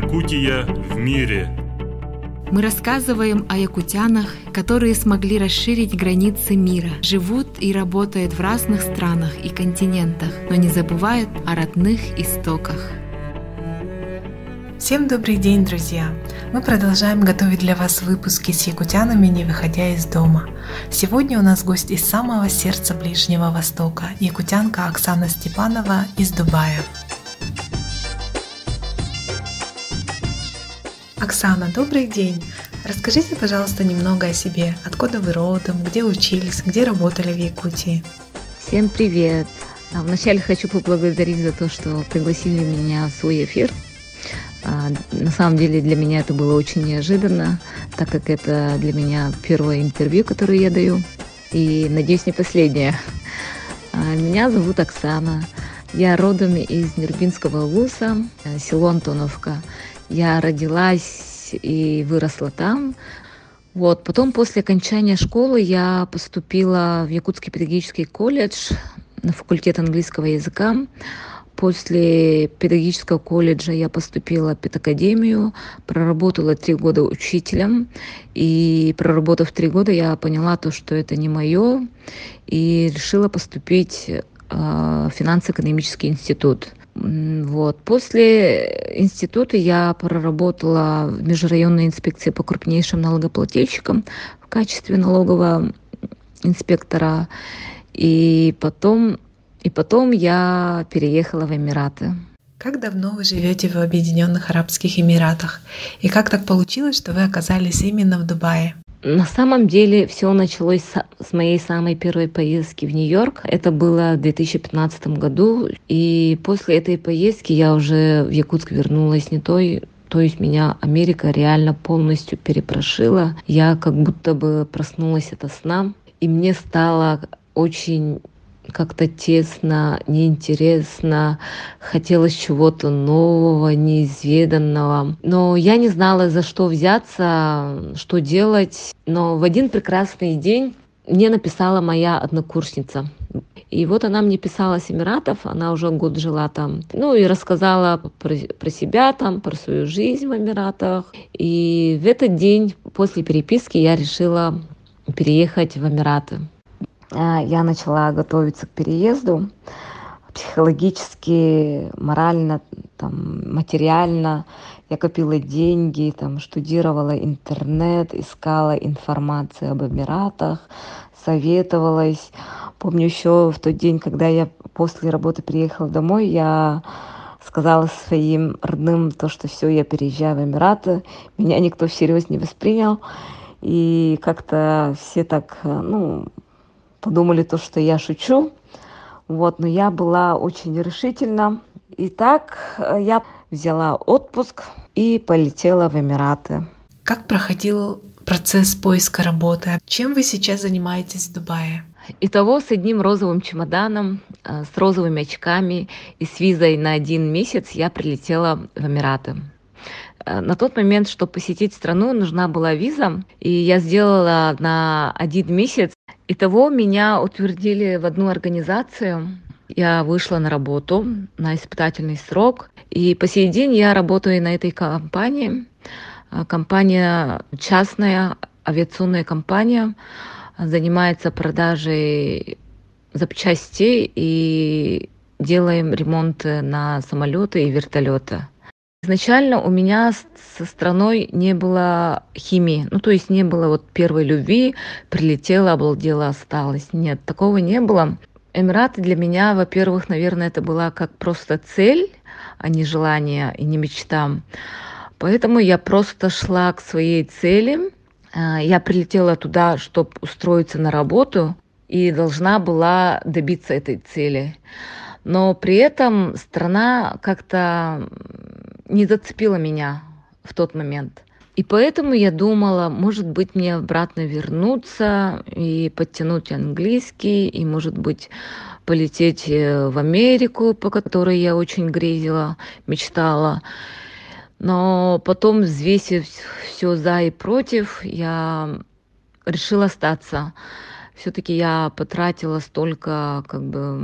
Якутия в мире. Мы рассказываем о якутянах, которые смогли расширить границы мира, живут и работают в разных странах и континентах, но не забывают о родных истоках. Всем добрый день, друзья! Мы продолжаем готовить для вас выпуски с якутянами, не выходя из дома. Сегодня у нас гость из самого сердца Ближнего Востока, якутянка Оксана Степанова из Дубая. Оксана, добрый день! Расскажите, пожалуйста, немного о себе. Откуда вы родом, где учились, где работали в Якутии? Всем привет! А, вначале хочу поблагодарить за то, что пригласили меня в свой эфир. А, на самом деле для меня это было очень неожиданно, так как это для меня первое интервью, которое я даю. И, надеюсь, не последнее. А, меня зовут Оксана. Я родом из Нербинского луса, э, село Антоновка. Я родилась и выросла там. Вот. Потом после окончания школы я поступила в Якутский педагогический колледж на факультет английского языка. После педагогического колледжа я поступила в педакадемию, проработала три года учителем, и проработав три года, я поняла то, что это не мое, и решила поступить э, в финансово-экономический институт. Вот. После института я проработала в межрайонной инспекции по крупнейшим налогоплательщикам в качестве налогового инспектора. И потом, и потом я переехала в Эмираты. Как давно вы живете в Объединенных Арабских Эмиратах? И как так получилось, что вы оказались именно в Дубае? На самом деле все началось с моей самой первой поездки в Нью-Йорк. Это было в 2015 году. И после этой поездки я уже в Якутск вернулась не той то есть меня Америка реально полностью перепрошила. Я как будто бы проснулась от сна. И мне стало очень как-то тесно, неинтересно, хотелось чего-то нового, неизведанного. Но я не знала, за что взяться, что делать. Но в один прекрасный день мне написала моя однокурсница. И вот она мне писала с Эмиратов, она уже год жила там, ну и рассказала про, про себя там, про свою жизнь в Эмиратах. И в этот день после переписки я решила переехать в Эмираты. А, я начала готовиться к переезду психологически, морально, там, материально. Я копила деньги, там, штудировала интернет, искала информацию об Эмиратах, советовалась. Помню еще в тот день, когда я после работы приехала домой, я сказала своим родным то, что все, я переезжаю в Эмираты. Меня никто всерьез не воспринял. И как-то все так, ну, подумали то, что я шучу. Вот, но я была очень решительна. И так э, я взяла отпуск и полетела в Эмираты. Как проходил процесс поиска работы? Чем вы сейчас занимаетесь в Дубае? Итого с одним розовым чемоданом, э, с розовыми очками и с визой на один месяц я прилетела в Эмираты. Э, на тот момент, чтобы посетить страну, нужна была виза, и я сделала на один месяц Итого меня утвердили в одну организацию. Я вышла на работу на испытательный срок. И по сей день я работаю на этой компании. А, компания частная, авиационная компания, занимается продажей запчастей и делаем ремонты на самолеты и вертолеты. Изначально у меня со страной не было химии, ну то есть не было вот первой любви, прилетела, обалдела, осталась. Нет, такого не было. Эмираты для меня, во-первых, наверное, это была как просто цель, а не желание и не мечта. Поэтому я просто шла к своей цели. А, я прилетела туда, чтобы устроиться на работу, и должна была добиться этой цели. Но при этом страна как-то не зацепила меня в тот момент. И поэтому я думала, может быть, мне обратно вернуться и подтянуть английский, и, может быть, полететь э, в Америку, по которой я очень грезила, мечтала. Но потом, взвесив все за и против, я решила остаться. Все-таки я потратила столько как бы,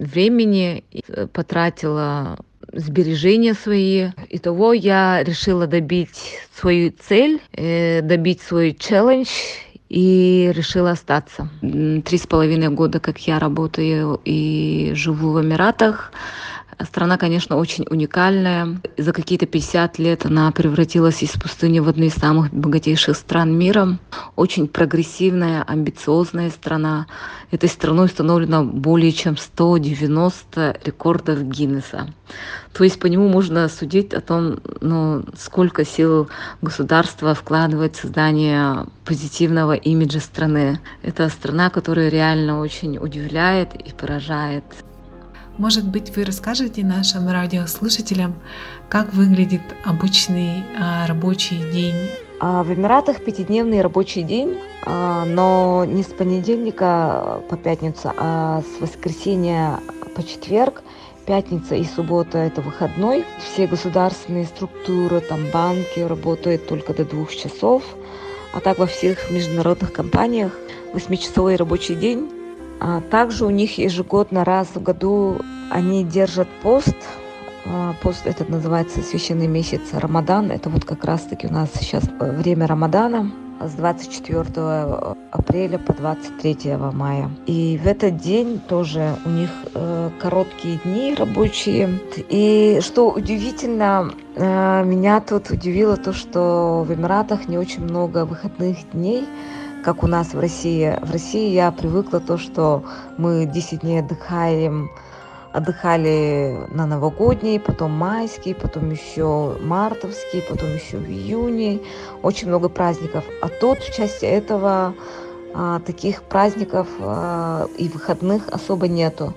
времени, э, потратила сбережения свои. Итого я решила добить свою цель, э, добить свой челлендж и решила остаться. Три с половиной года, как я работаю и живу в Эмиратах. Страна, конечно, очень уникальная. За какие-то 50 лет она превратилась из пустыни в одну из самых богатейших стран мира. Очень прогрессивная, амбициозная страна. Этой страной установлено более чем 190 рекордов Гиннеса. То есть по нему можно судить о том, ну, сколько сил государства вкладывает в создание позитивного имиджа страны. Это страна, которая реально очень удивляет и поражает. Может быть, вы расскажете нашим радиослушателям, как выглядит обычный а, рабочий день? А в Эмиратах пятидневный рабочий день, а, но не с понедельника по пятницу, а с воскресенья по четверг. Пятница и суббота – это выходной. Все государственные структуры, там банки работают только до двух часов. А так во всех международных компаниях восьмичасовой рабочий день также у них ежегодно раз в году они держат пост. А, пост этот называется священный месяц Рамадан. Это вот как раз-таки у нас сейчас время Рамадана с 24 апреля по 23 мая. И в этот день тоже у них э, короткие дни рабочие. И что удивительно, э, меня тут удивило то, что в Эмиратах не очень много выходных дней как у нас в России. В России я привыкла то, что мы 10 дней отдыхаем, отдыхали на новогодний, потом майский, потом еще мартовский, потом еще в июне. Очень много праздников. А тут в части этого а, таких праздников а, и выходных особо нету.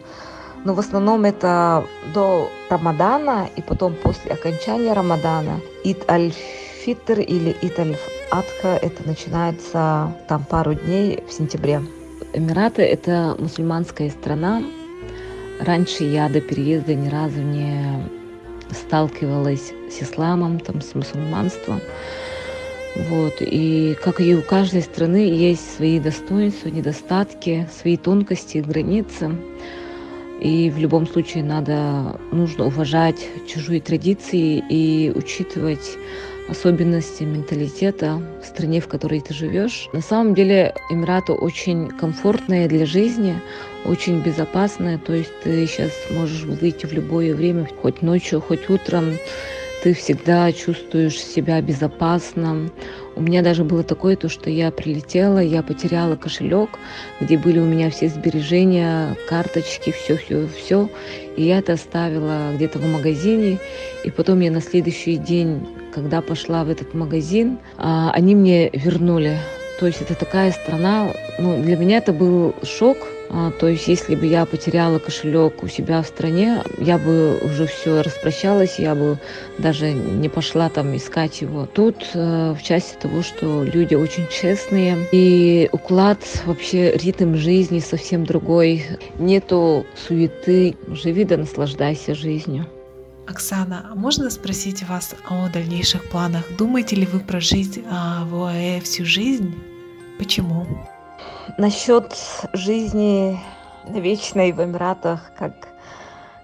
Но в основном это до Рамадана и потом после окончания Рамадана. Ид аль-Фитр или Ид аль Адха это начинается там пару дней в сентябре. Эмираты – это мусульманская страна. Раньше я до переезда ни разу не сталкивалась с исламом, там, с мусульманством. Вот. И как и у каждой страны есть свои достоинства, недостатки, свои тонкости, границы. И в любом случае надо, нужно уважать чужие традиции и учитывать особенности менталитета в стране, в которой ты живешь. На самом деле Эмираты очень комфортные для жизни, очень безопасные. То есть ты сейчас можешь выйти в любое время, хоть ночью, хоть утром. Ты всегда чувствуешь себя безопасно. У меня даже было такое, то, что я прилетела, я потеряла кошелек, где были у меня все сбережения, карточки, все, все, все. И я это оставила где-то в магазине. И потом я на следующий день, когда пошла в этот магазин, а, они мне вернули. То есть это такая страна, ну, для меня это был шок, а, то есть, если бы я потеряла кошелек у себя в стране, я бы уже все распрощалась, я бы даже не пошла там искать его. Тут э, в части того, что люди очень честные, и уклад, вообще ритм жизни совсем другой. Нету суеты. Живи да наслаждайся жизнью. Оксана, а можно спросить вас о дальнейших планах? Думаете ли вы прожить а, в ОАЭ всю жизнь? Почему? Насчет жизни вечной в Эмиратах, как,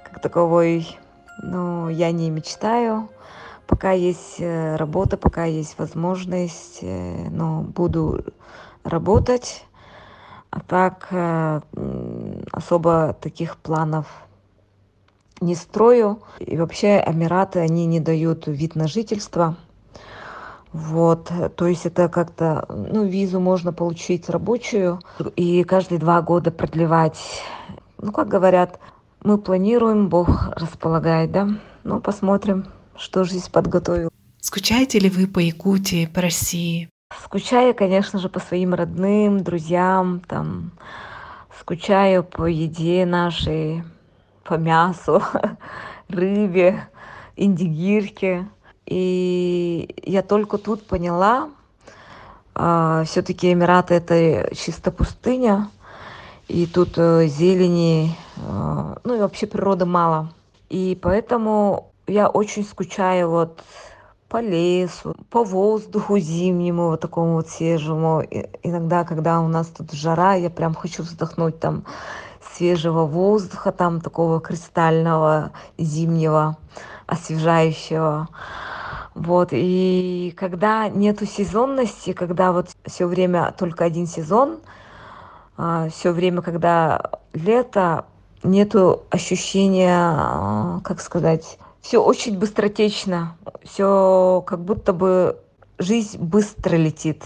как таковой, ну, я не мечтаю. Пока есть э, работа, пока есть возможность, э, но буду работать. А так э, особо таких планов не строю. И вообще Эмираты, они не дают вид на жительство – вот, то есть это как-то, ну, визу можно получить рабочую и каждые два года продлевать. Ну, как говорят, мы планируем, Бог располагает, да? Ну, посмотрим, что жизнь подготовил. Скучаете ли вы по Якутии, по России? Скучаю, конечно же, по своим родным, друзьям, там, скучаю по еде нашей, по мясу, рыбе, индигирке. И я только тут поняла, а, все-таки Эмираты это чисто пустыня, и тут э, зелени, э, ну и вообще природы мало. И поэтому я очень скучаю вот по лесу, по воздуху зимнему, вот такому вот свежему. И иногда, когда у нас тут жара, я прям хочу вздохнуть там свежего воздуха, там такого кристального, зимнего, освежающего. Вот, и когда нету сезонности, когда вот все время только один сезон, а, все время, когда лето, нету ощущения, а, как сказать, все очень быстротечно, все как будто бы жизнь быстро летит.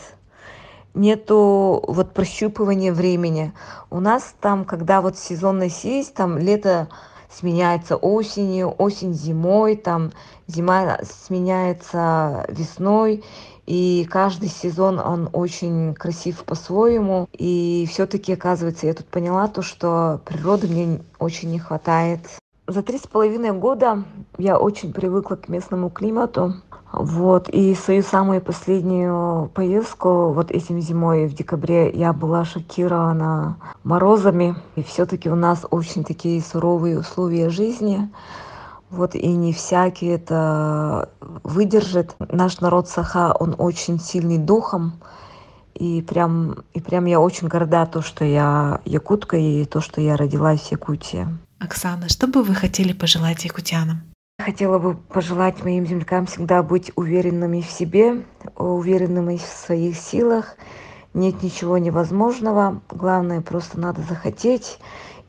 Нету вот прощупывания времени. У нас там, когда вот сезонность есть, там лето сменяется осенью, осень зимой, там зима сменяется весной, и каждый сезон он очень красив по-своему. И все-таки, оказывается, я тут поняла то, что природы мне очень не хватает. За три с половиной года я очень привыкла к местному климату. Вот, и свою самую последнюю поездку, вот этим зимой в декабре, я была шокирована морозами. И все-таки у нас очень такие суровые условия жизни. Вот и не всякий это выдержит. Наш народ Саха, он очень сильный духом. И прям, и прям я очень горда то, что я якутка, и то, что я родилась в Якутии. Оксана, что бы вы хотели пожелать якутянам? Хотела бы пожелать моим землякам всегда быть уверенными в себе, уверенными в своих силах. Нет ничего невозможного. Главное, просто надо захотеть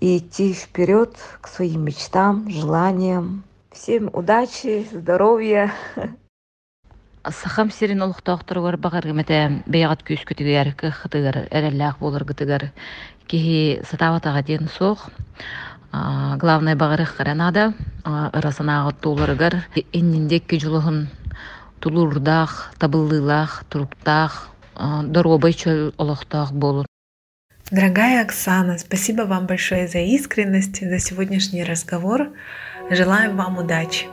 и идти вперед к своим мечтам, желаниям. Всем удачи, здоровья. Сахам сирин олуқтоқтырыгар бағар гемете бейгат күйс күтігер кыхтыгар эреллах болар гытыгар кихи сатаватага ден соқ главное бағарых каранада ырасанагы туларыгар энниндекки жулухун тулурдах табыллылах туруктах доробай чөл олохтах болут Дорогая Оксана, спасибо вам большое за искренность, за сегодняшний разговор. Желаем вам удачи!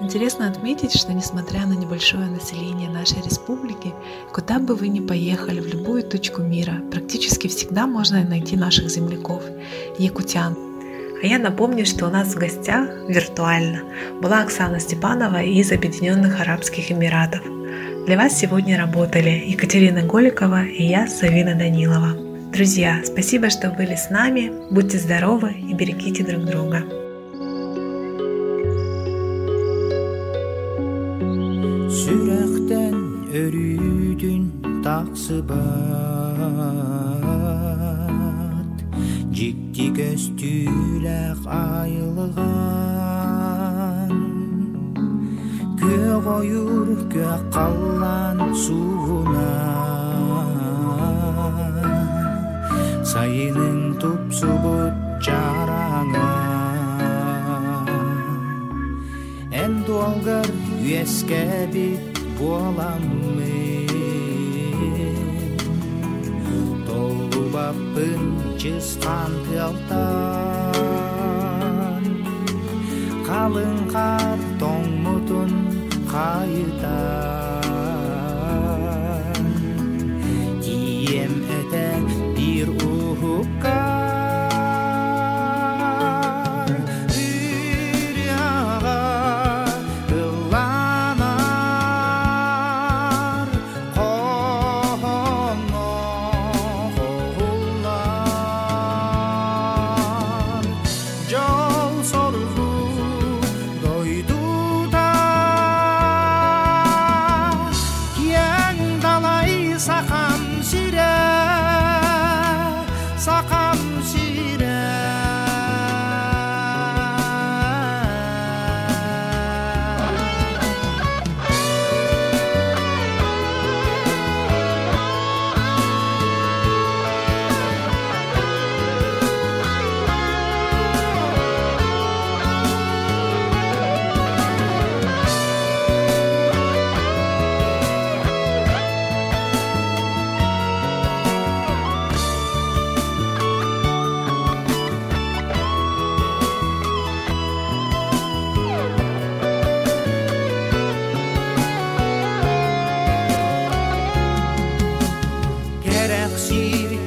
Интересно отметить, что несмотря на небольшое население нашей республики, куда бы вы ни поехали, в любую точку мира, практически всегда можно найти наших земляков, якутян. А я напомню, что у нас в гостях виртуально была Оксана Степанова из Объединенных Арабских Эмиратов. Для вас сегодня работали Екатерина Голикова и я, Савина Данилова. Друзья, спасибо, что были с нами. Будьте здоровы и берегите друг друга. сүрәктән өрүйдүн таксы бат тегіс түйіләк айылған кө қоюр кө қалан суына сайының тупсубут жараңа. Эн туалгар үйәскә бит боламын бірінші қанты алтан қалың қар қайта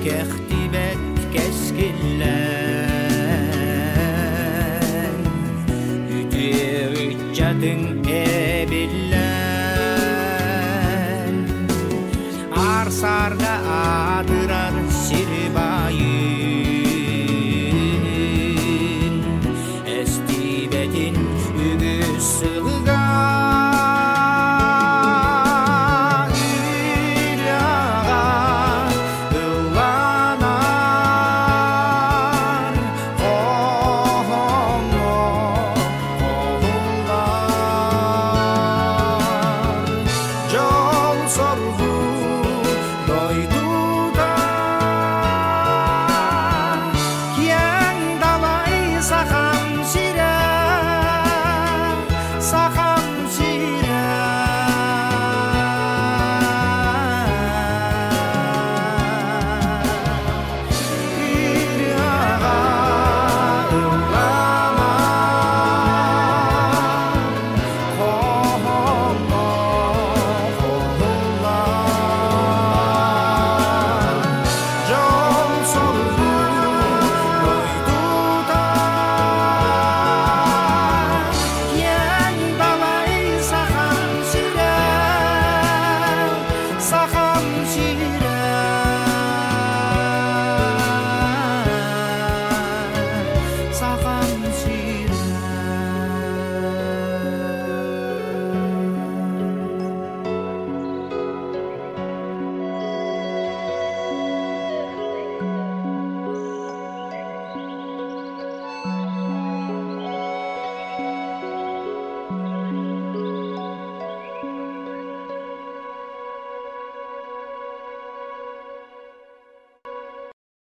Yeah.